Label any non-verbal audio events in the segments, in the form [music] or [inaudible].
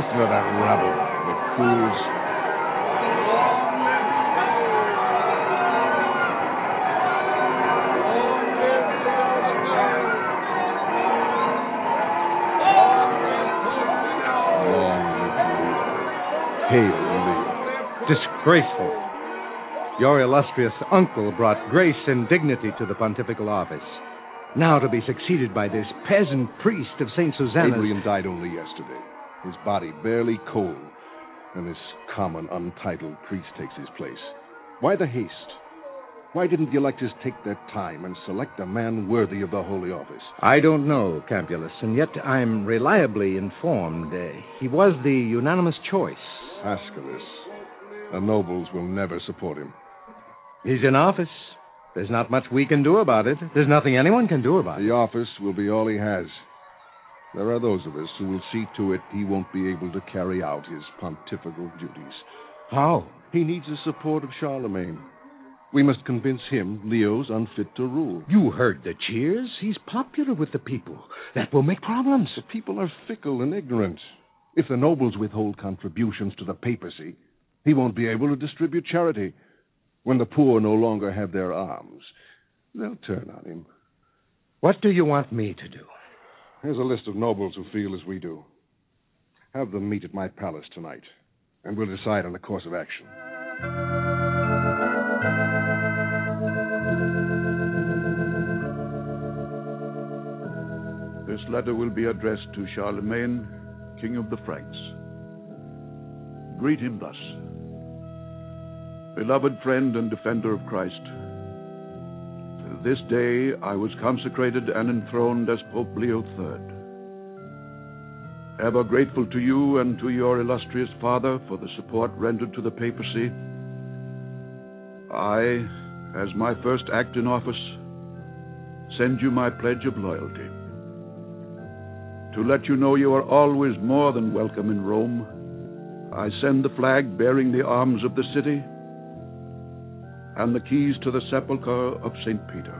Listen to that rabble, the fools. Hail, Disgraceful. Your illustrious uncle brought grace and dignity to the pontifical office. Now to be succeeded by this peasant priest of St. Susanna. Adrian died only yesterday. His body barely cold, and this common, untitled priest takes his place. Why the haste? Why didn't the electors take their time and select a man worthy of the holy office? I don't know, Campulus, and yet I'm reliably informed uh, he was the unanimous choice. Asculus. The nobles will never support him. He's in office. There's not much we can do about it. There's nothing anyone can do about it. The office will be all he has. There are those of us who will see to it he won't be able to carry out his pontifical duties. How? He needs the support of Charlemagne. We must convince him Leo's unfit to rule. You heard the cheers. He's popular with the people. That will make problems. The people are fickle and ignorant. If the nobles withhold contributions to the papacy, he won't be able to distribute charity. When the poor no longer have their alms, they'll turn on him. What do you want me to do? Here's a list of nobles who feel as we do. Have them meet at my palace tonight, and we'll decide on the course of action. This letter will be addressed to Charlemagne, King of the Franks. Greet him thus Beloved friend and defender of Christ, this day I was consecrated and enthroned as Pope Leo III. Ever grateful to you and to your illustrious father for the support rendered to the papacy, I, as my first act in office, send you my pledge of loyalty. To let you know you are always more than welcome in Rome, I send the flag bearing the arms of the city and the keys to the sepulchre of St. Peter.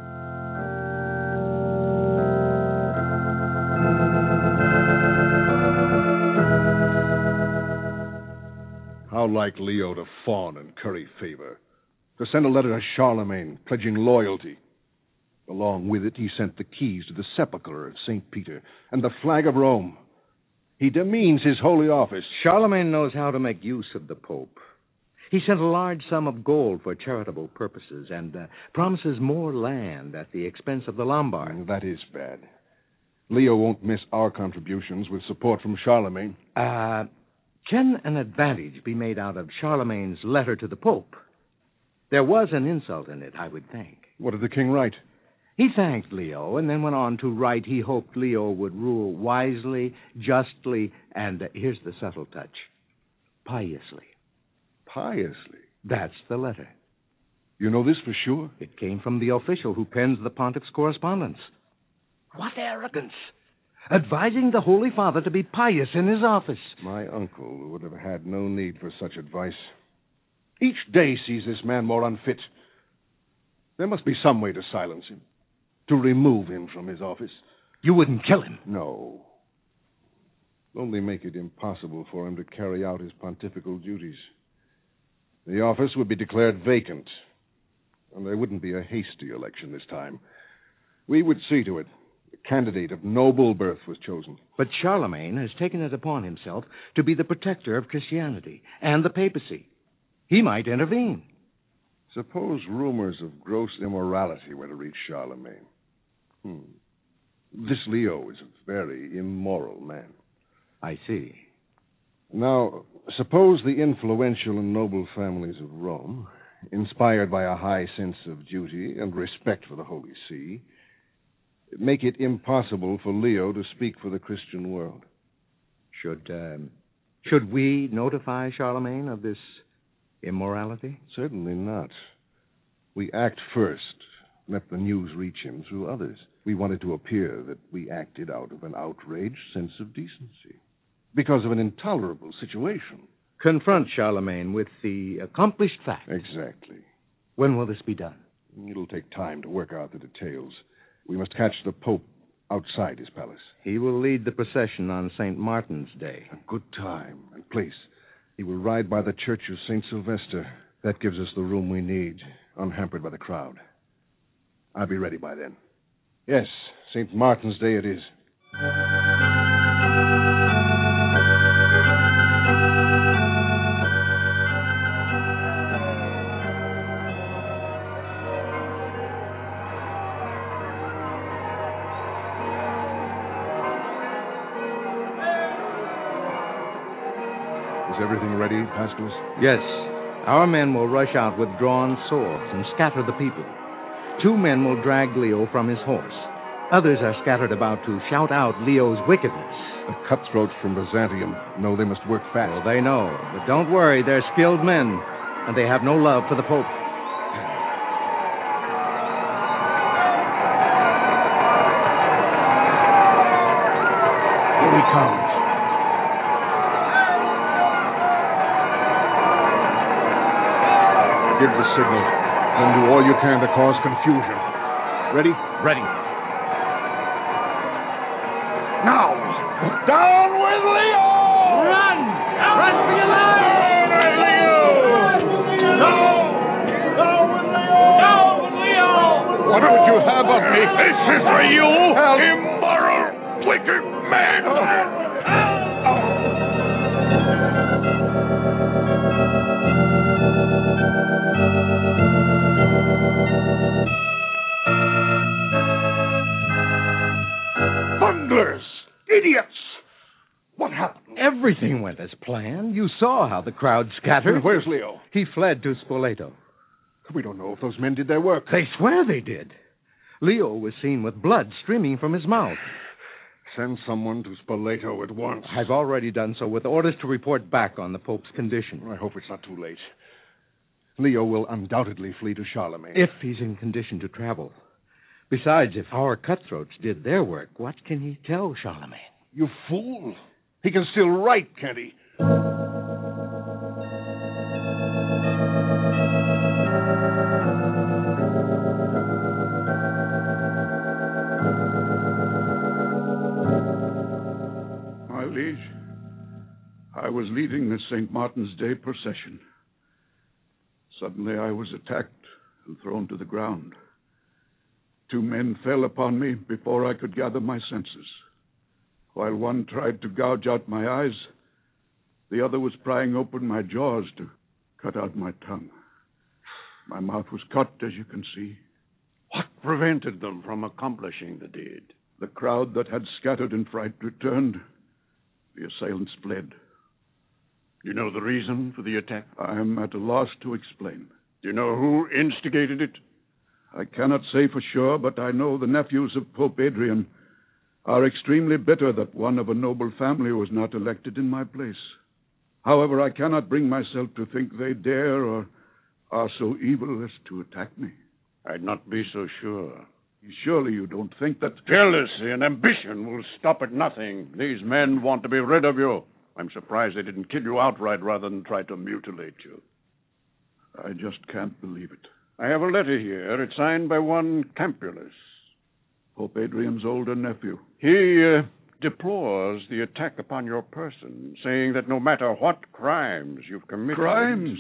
How like Leo to fawn and curry favor. To send a letter to Charlemagne pledging loyalty, Along with it, he sent the keys to the sepulchre of St. Peter and the flag of Rome. He demeans his holy office. Charlemagne knows how to make use of the Pope. He sent a large sum of gold for charitable purposes and uh, promises more land at the expense of the Lombards. That is bad. Leo won't miss our contributions with support from Charlemagne. Uh, can an advantage be made out of Charlemagne's letter to the Pope? There was an insult in it, I would think. What did the king write? He thanked Leo and then went on to write he hoped Leo would rule wisely, justly, and uh, here's the subtle touch piously. Piously. That's the letter. You know this for sure? It came from the official who pens the pontiff's correspondence. What arrogance! Advising the Holy Father to be pious in his office. My uncle would have had no need for such advice. Each day sees this man more unfit. There must be some way to silence him, to remove him from his office. You wouldn't kill him. No. Only make it impossible for him to carry out his pontifical duties. The office would be declared vacant, and there wouldn't be a hasty election this time. We would see to it a candidate of noble birth was chosen. But Charlemagne has taken it upon himself to be the protector of Christianity and the papacy. He might intervene. Suppose rumors of gross immorality were to reach Charlemagne. Hmm. This Leo is a very immoral man. I see. Now, suppose the influential and noble families of Rome, inspired by a high sense of duty and respect for the Holy See, make it impossible for Leo to speak for the Christian world. Should um, should we notify Charlemagne of this immorality? Certainly not. We act first, let the news reach him through others. We wanted to appear that we acted out of an outraged sense of decency, because of an intolerable situation. Confront Charlemagne with the accomplished fact. Exactly. When will this be done? It'll take time to work out the details. We must catch the Pope outside his palace. He will lead the procession on St. Martin's Day. A good time and place. He will ride by the church of St. Sylvester. That gives us the room we need, unhampered by the crowd. I'll be ready by then. Yes, St. Martin's Day it is. Is ready, Pascalus? Yes. Our men will rush out with drawn swords and scatter the people. Two men will drag Leo from his horse. Others are scattered about to shout out Leo's wickedness. The cutthroats from Byzantium know they must work fast. Well, they know. But don't worry, they're skilled men, and they have no love for the Pope. Here he comes. Give the signal. Then do all you can to cause confusion. Ready? Ready. Now! Down with Leo! Run! Run for your lives! What would you have of me? This is for you, immoral, wicked man! Oh. Bunglers! Idiots! What happened? Everything went as planned. You saw how the crowd scattered. Where's Leo? He fled to Spoleto. We don't know if those men did their work. They swear they did. Leo was seen with blood streaming from his mouth. Send someone to Spoleto at once. I've already done so with orders to report back on the Pope's condition. I hope it's not too late. Leo will undoubtedly flee to Charlemagne. If he's in condition to travel. Besides, if our cutthroats did their work, what can he tell Charlemagne? You fool! He can still write, can't he? I was leading the St. Martin's Day procession. Suddenly I was attacked and thrown to the ground. Two men fell upon me before I could gather my senses. While one tried to gouge out my eyes, the other was prying open my jaws to cut out my tongue. My mouth was cut, as you can see. What prevented them from accomplishing the deed? The crowd that had scattered in fright returned. The assailants fled. You know the reason for the attack? I am at a loss to explain. Do you know who instigated it? I cannot say for sure, but I know the nephews of Pope Adrian are extremely bitter that one of a noble family was not elected in my place. However, I cannot bring myself to think they dare or are so evil as to attack me. I'd not be so sure. Surely you don't think that. Jealousy and ambition will stop at nothing. These men want to be rid of you. I'm surprised they didn't kill you outright rather than try to mutilate you. I just can't believe it. I have a letter here. It's signed by one Campulus. Pope Adrian's older nephew. He uh, deplores the attack upon your person, saying that no matter what crimes you've committed. Crimes?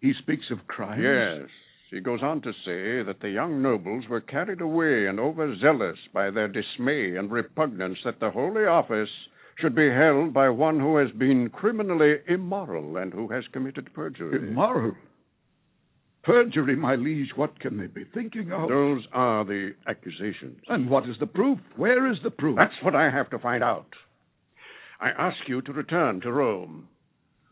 He speaks of crimes? Yes. He goes on to say that the young nobles were carried away and overzealous by their dismay and repugnance that the Holy Office should be held by one who has been criminally immoral and who has committed perjury. Immoral? Perjury, my liege, what can they be thinking of? Those are the accusations. And what is the proof? Where is the proof? That's what I have to find out. I ask you to return to Rome.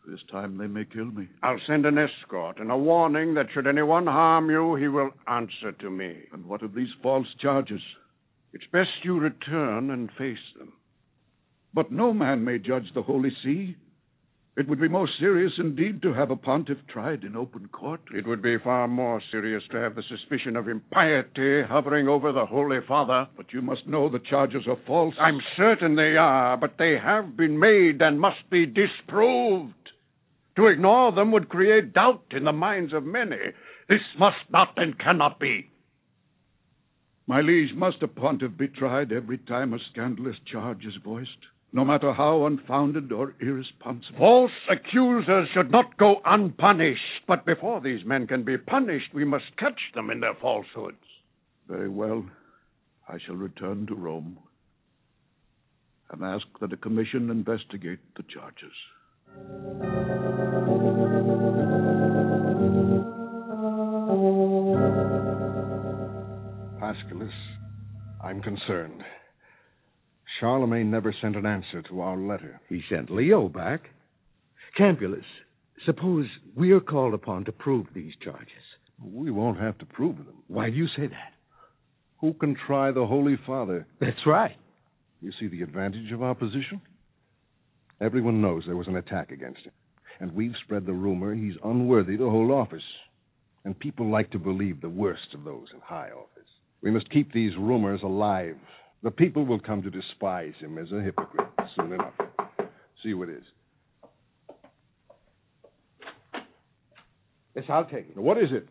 This time they may kill me. I'll send an escort and a warning that should anyone harm you, he will answer to me. And what of these false charges? It's best you return and face them. But no man may judge the Holy See. It would be most serious indeed to have a pontiff tried in open court. It would be far more serious to have the suspicion of impiety hovering over the Holy Father. But you must know the charges are false. I'm certain they are, but they have been made and must be disproved. To ignore them would create doubt in the minds of many. This must not and cannot be. My liege, must a pontiff be tried every time a scandalous charge is voiced? No matter how unfounded or irresponsible. False accusers should not go unpunished, but before these men can be punished, we must catch them in their falsehoods. Very well. I shall return to Rome and ask that a commission investigate the charges. Paschalis, I'm concerned. Charlemagne never sent an answer to our letter. He sent Leo back. Campulus, suppose we're called upon to prove these charges. We won't have to prove them. Why do you say that? Who can try the Holy Father? That's right. You see the advantage of our position? Everyone knows there was an attack against him. And we've spread the rumor he's unworthy to hold office. And people like to believe the worst of those in high office. We must keep these rumors alive the people will come to despise him as a hypocrite soon enough. See who it is. Yes, I'll take it. What is it?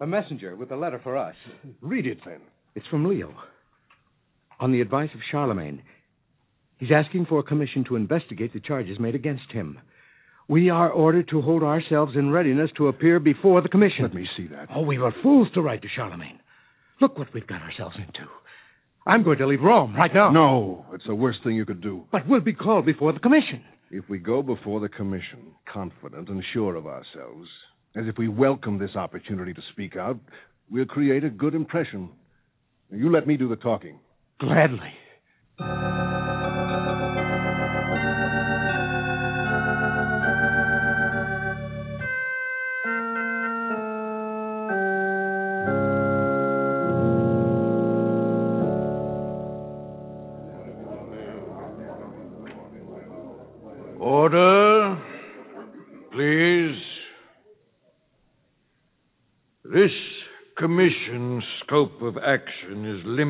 A messenger with a letter for us. [laughs] Read it, then. It's from Leo. On the advice of Charlemagne, he's asking for a commission to investigate the charges made against him. We are ordered to hold ourselves in readiness to appear before the commission. Let me see that. Oh, we were fools to write to Charlemagne. Look what we've got ourselves into. I'm going to leave Rome right now. No, it's the worst thing you could do. But we'll be called before the commission. If we go before the commission, confident and sure of ourselves, as if we welcome this opportunity to speak out, we'll create a good impression. You let me do the talking. Gladly.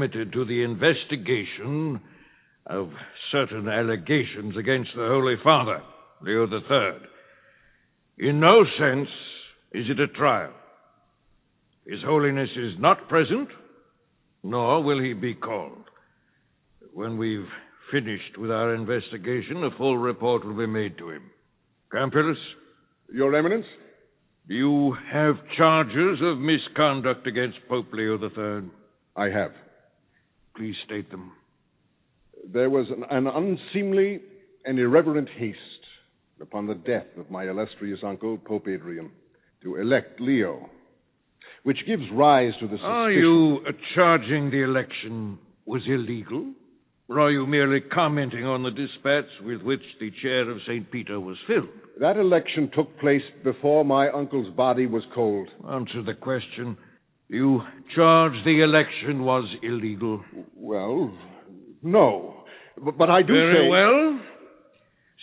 Limited to the investigation of certain allegations against the Holy Father, Leo III. In no sense is it a trial. His Holiness is not present, nor will he be called. When we've finished with our investigation, a full report will be made to him. Campulus? Your Eminence? You have charges of misconduct against Pope Leo III. I have. Please state them. There was an, an unseemly and irreverent haste upon the death of my illustrious uncle, Pope Adrian, to elect Leo, which gives rise to the suspicion. Are you uh, charging the election was illegal? Or are you merely commenting on the dispatch with which the chair of St. Peter was filled? That election took place before my uncle's body was cold. Answer the question. You charge the election was illegal. Well, no. But, but I do Very say... well.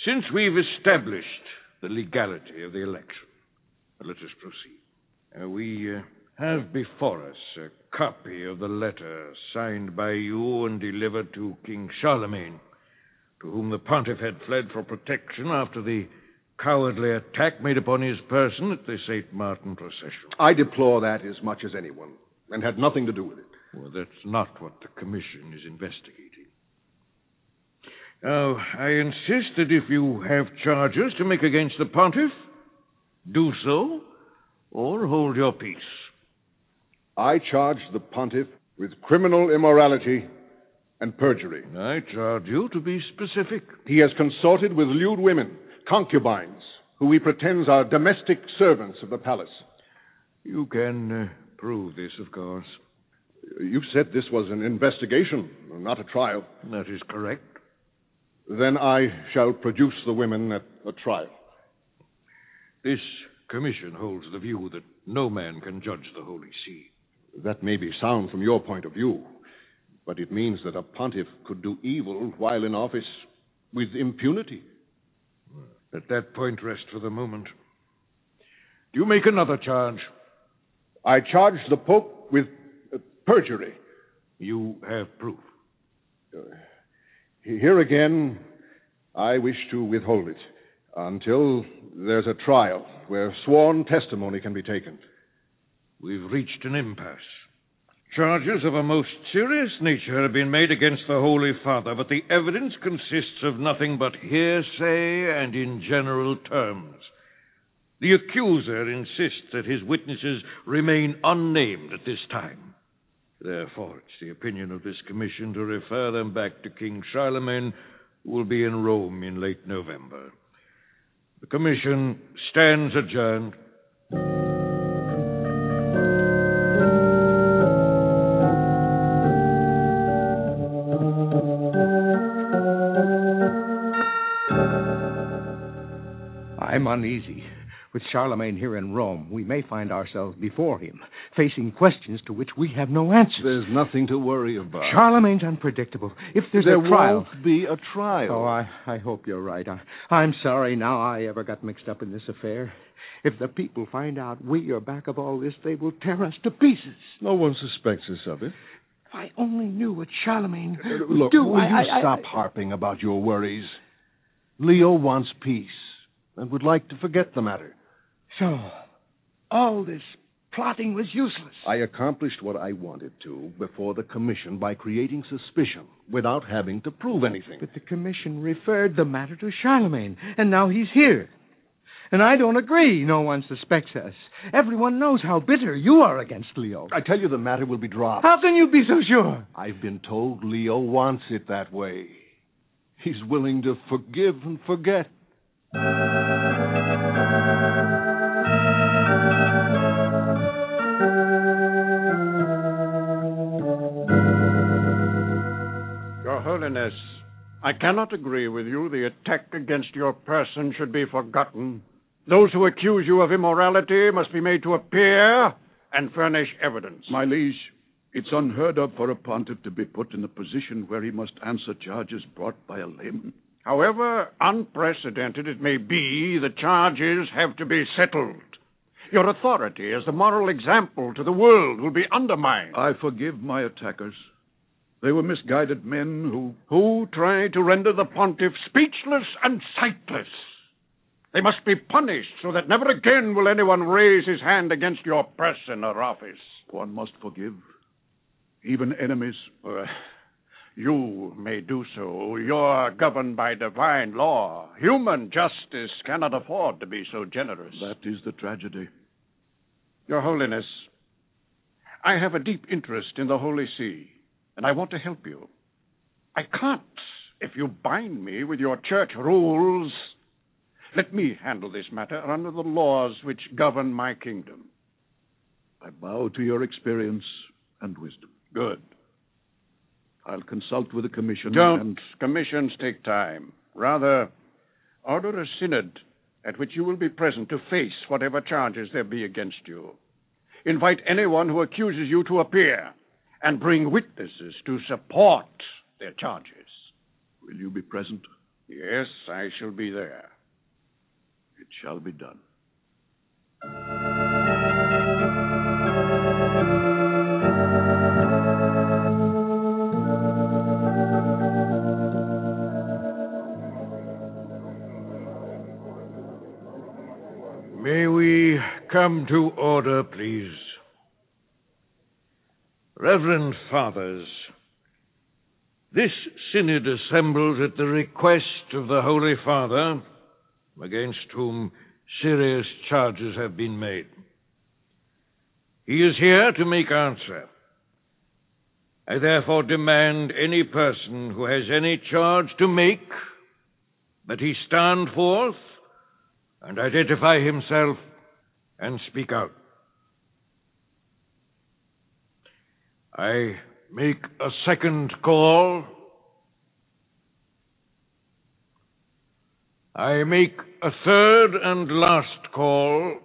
Since we've established the legality of the election, let us proceed. Uh, we uh, have before us a copy of the letter signed by you and delivered to King Charlemagne, to whom the pontiff had fled for protection after the cowardly attack made upon his person at the St. Martin procession. I deplore that as much as anyone, and had nothing to do with it. Well, that's not what the commission is investigating. Now, I insist that if you have charges to make against the pontiff, do so, or hold your peace. I charge the pontiff with criminal immorality and perjury. I charge you to be specific. He has consorted with lewd women, concubines, who he pretends are domestic servants of the palace. You can uh, prove this, of course. You said this was an investigation, not a trial. That is correct. Then I shall produce the women at a trial. This commission holds the view that no man can judge the Holy See. That may be sound from your point of view, but it means that a pontiff could do evil while in office with impunity. Let that point rest for the moment. Do you make another charge? I charge the Pope with uh, perjury. You have proof. Uh, here again, I wish to withhold it until there's a trial where sworn testimony can be taken. We've reached an impasse. Charges of a most serious nature have been made against the Holy Father, but the evidence consists of nothing but hearsay and in general terms. The accuser insists that his witnesses remain unnamed at this time. Therefore, it's the opinion of this commission to refer them back to King Charlemagne, who will be in Rome in late November. The commission stands adjourned. Uneasy. With Charlemagne here in Rome, we may find ourselves before him, facing questions to which we have no answers. There's nothing to worry about. Charlemagne's unpredictable. If there's there a trial. There won't be a trial. Oh, I, I hope you're right. I, I'm sorry now I ever got mixed up in this affair. If the people find out we are back of all this, they will tear us to pieces. No one suspects us of it. If I only knew what Charlemagne would Look, do. will I, you I- I- stop harping about your worries? Leo wants peace and would like to forget the matter. So, all this plotting was useless. I accomplished what I wanted to before the commission by creating suspicion without having to prove anything. But the commission referred the matter to Charlemagne, and now he's here. And I don't agree. No one suspects us. Everyone knows how bitter you are against Leo. I tell you, the matter will be dropped. How can you be so sure? I've been told Leo wants it that way. He's willing to forgive and forget. Your Holiness, I cannot agree with you. The attack against your person should be forgotten. Those who accuse you of immorality must be made to appear and furnish evidence. My liege, it's unheard of for a pontiff to be put in a position where he must answer charges brought by a layman. However unprecedented it may be, the charges have to be settled. Your authority as the moral example to the world will be undermined. I forgive my attackers. They were misguided men who. Who try to render the pontiff speechless and sightless. They must be punished so that never again will anyone raise his hand against your person or office. One must forgive. Even enemies. Uh, you may do so. You're governed by divine law. Human justice cannot afford to be so generous. That is the tragedy. Your Holiness, I have a deep interest in the Holy See, and I want to help you. I can't if you bind me with your church rules. Let me handle this matter under the laws which govern my kingdom. I bow to your experience and wisdom. Good. I'll consult with the commission. Don't. And Commissions take time. Rather, order a synod at which you will be present to face whatever charges there be against you. Invite anyone who accuses you to appear and bring witnesses to support their charges. will you be present? Yes, I shall be there. It shall be done. Come to order, please? Reverend Fathers, this synod assembles at the request of the Holy Father, against whom serious charges have been made. He is here to make answer. I therefore demand any person who has any charge to make that he stand forth and identify himself and speak out. I make a second call. I make a third and last call.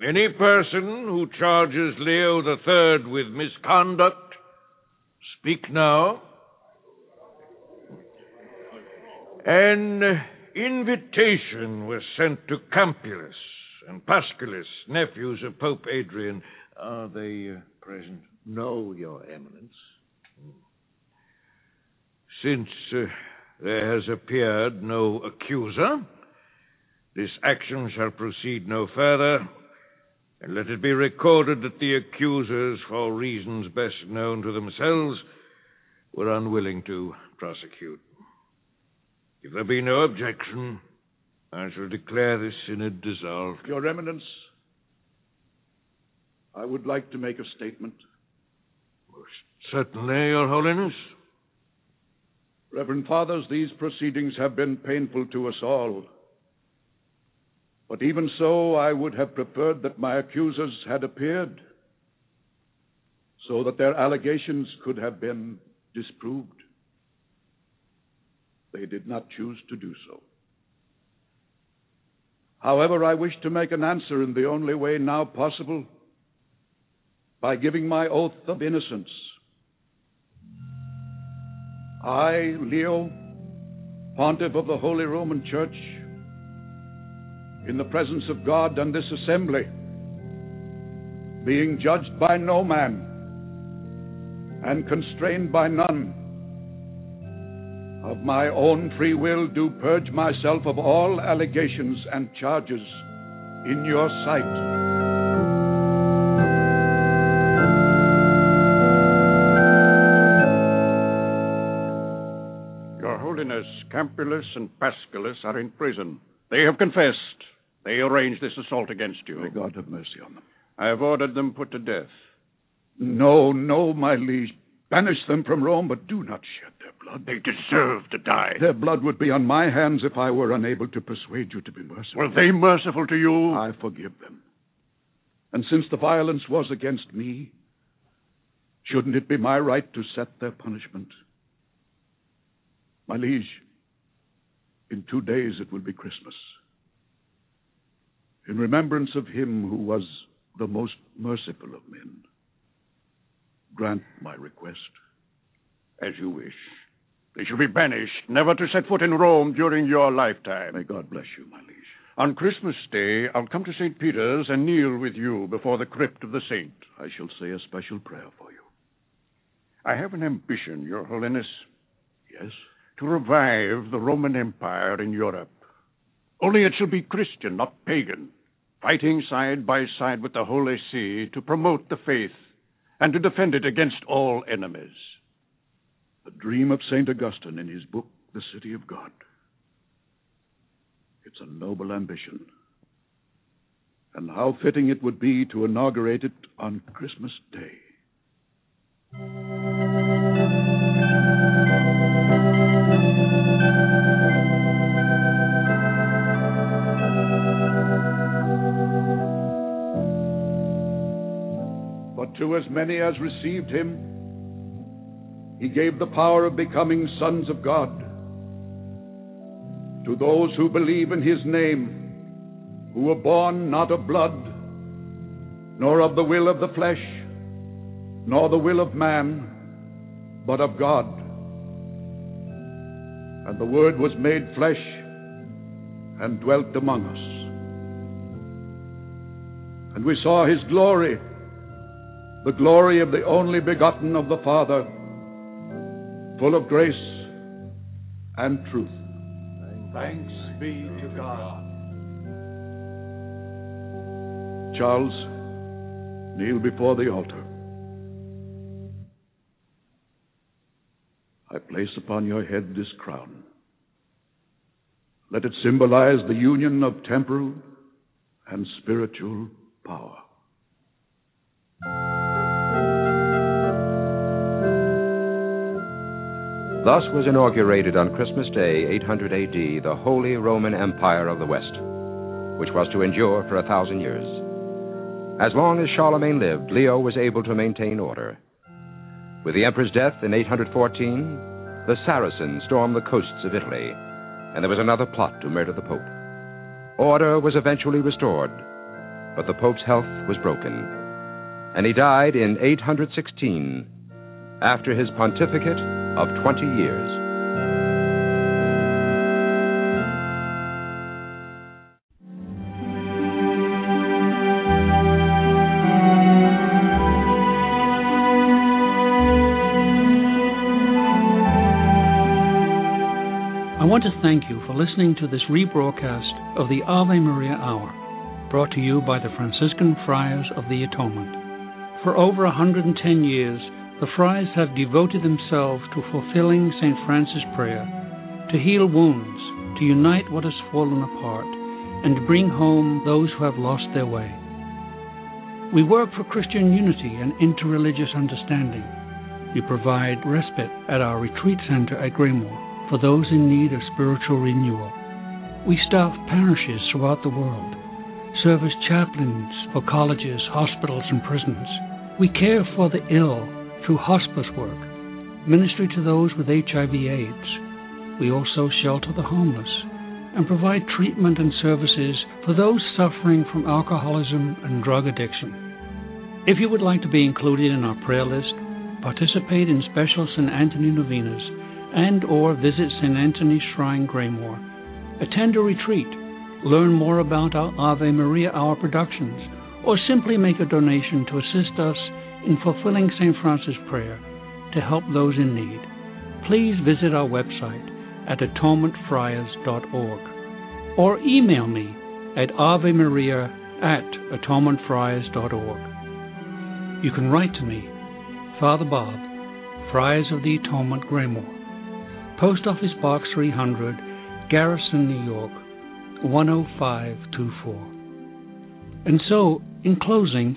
Any person who charges Leo III with misconduct, speak now. An invitation was sent to Campulus and Pascalus, nephews of Pope Adrian. Are they uh, present? No, Your Eminence. Since uh, there has appeared no accuser, this action shall proceed no further, and let it be recorded that the accusers, for reasons best known to themselves, were unwilling to prosecute. If there be no objection, I shall declare this synod dissolved. Your Eminence, I would like to make a statement. Most certainly, Your Holiness. Reverend Fathers, these proceedings have been painful to us all. But even so, I would have preferred that my accusers had appeared, so that their allegations could have been disproved. They did not choose to do so. However, I wish to make an answer in the only way now possible by giving my oath of innocence. I, Leo, Pontiff of the Holy Roman Church, in the presence of God and this assembly, being judged by no man and constrained by none, of my own free will do purge myself of all allegations and charges in your sight. Your Holiness, Campulus and Pascalus are in prison. They have confessed. They arranged this assault against you. May God have mercy on them. I have ordered them put to death. No, no, my liege. Banish them from Rome, but do not blood. They deserve to die. Their blood would be on my hands if I were unable to persuade you to be merciful. Were they merciful to you? I forgive them. And since the violence was against me, shouldn't it be my right to set their punishment? My liege, in two days it will be Christmas. In remembrance of him who was the most merciful of men, grant my request. As you wish. They shall be banished, never to set foot in Rome during your lifetime. May God bless you, my liege. On Christmas Day, I'll come to St. Peter's and kneel with you before the crypt of the saint. I shall say a special prayer for you. I have an ambition, Your Holiness, Yes? to revive the Roman Empire in Europe. Only it shall be Christian, not pagan, fighting side by side with the Holy See to promote the faith and to defend it against all enemies. The dream of St. Augustine in his book, The City of God. It's a noble ambition. And how fitting it would be to inaugurate it on Christmas Day. But to as many as received him, he gave the power of becoming sons of God. To those who believe in his name, who were born not of blood, nor of the will of the flesh, nor the will of man, but of God. And the Word was made flesh and dwelt among us. And we saw his glory, the glory of the only begotten of the Father, full of grace and truth. Thanks be to God. Charles, kneel before the altar. I place upon your head this crown. Let it symbolize the union of temporal and spiritual power. Thus was inaugurated on Christmas Day, 800 AD, the Holy Roman Empire of the West, which was to endure for a thousand years. As long as Charlemagne lived, Leo was able to maintain order. With the emperor's death in 814, the Saracens stormed the coasts of Italy, and there was another plot to murder the Pope. Order was eventually restored, but the Pope's health was broken, and he died in 816 after his pontificate of 20 years. I want to thank you for listening to this rebroadcast of the Ave Maria Hour, brought to you by the Franciscan Friars of the Atonement. For over 110 years, the friars have devoted themselves to fulfilling St. Francis' prayer, to heal wounds, to unite what has fallen apart, and to bring home those who have lost their way. We work for Christian unity and interreligious understanding. We provide respite at our retreat center at Graymoor for those in need of spiritual renewal. We staff parishes throughout the world, serve as chaplains for colleges, hospitals, and prisons. We care for the ill through hospice work, ministry to those with HIV/AIDS. We also shelter the homeless and provide treatment and services for those suffering from alcoholism and drug addiction. If you would like to be included in our prayer list, participate in special St. Anthony novenas, and or visit St. Anthony's Shrine Graymoor, attend a retreat, learn more about our Ave Maria Hour productions, or simply make a donation to assist us in fulfilling St. Francis' prayer to help those in need, please visit our website at atonementfriars.org or email me at avemaria at atonementfriars.org. You can write to me, Father Bob, Friars of the Atonement, Graymoor, Post Office Box 300, Garrison, New York, 10524. And so, in closing,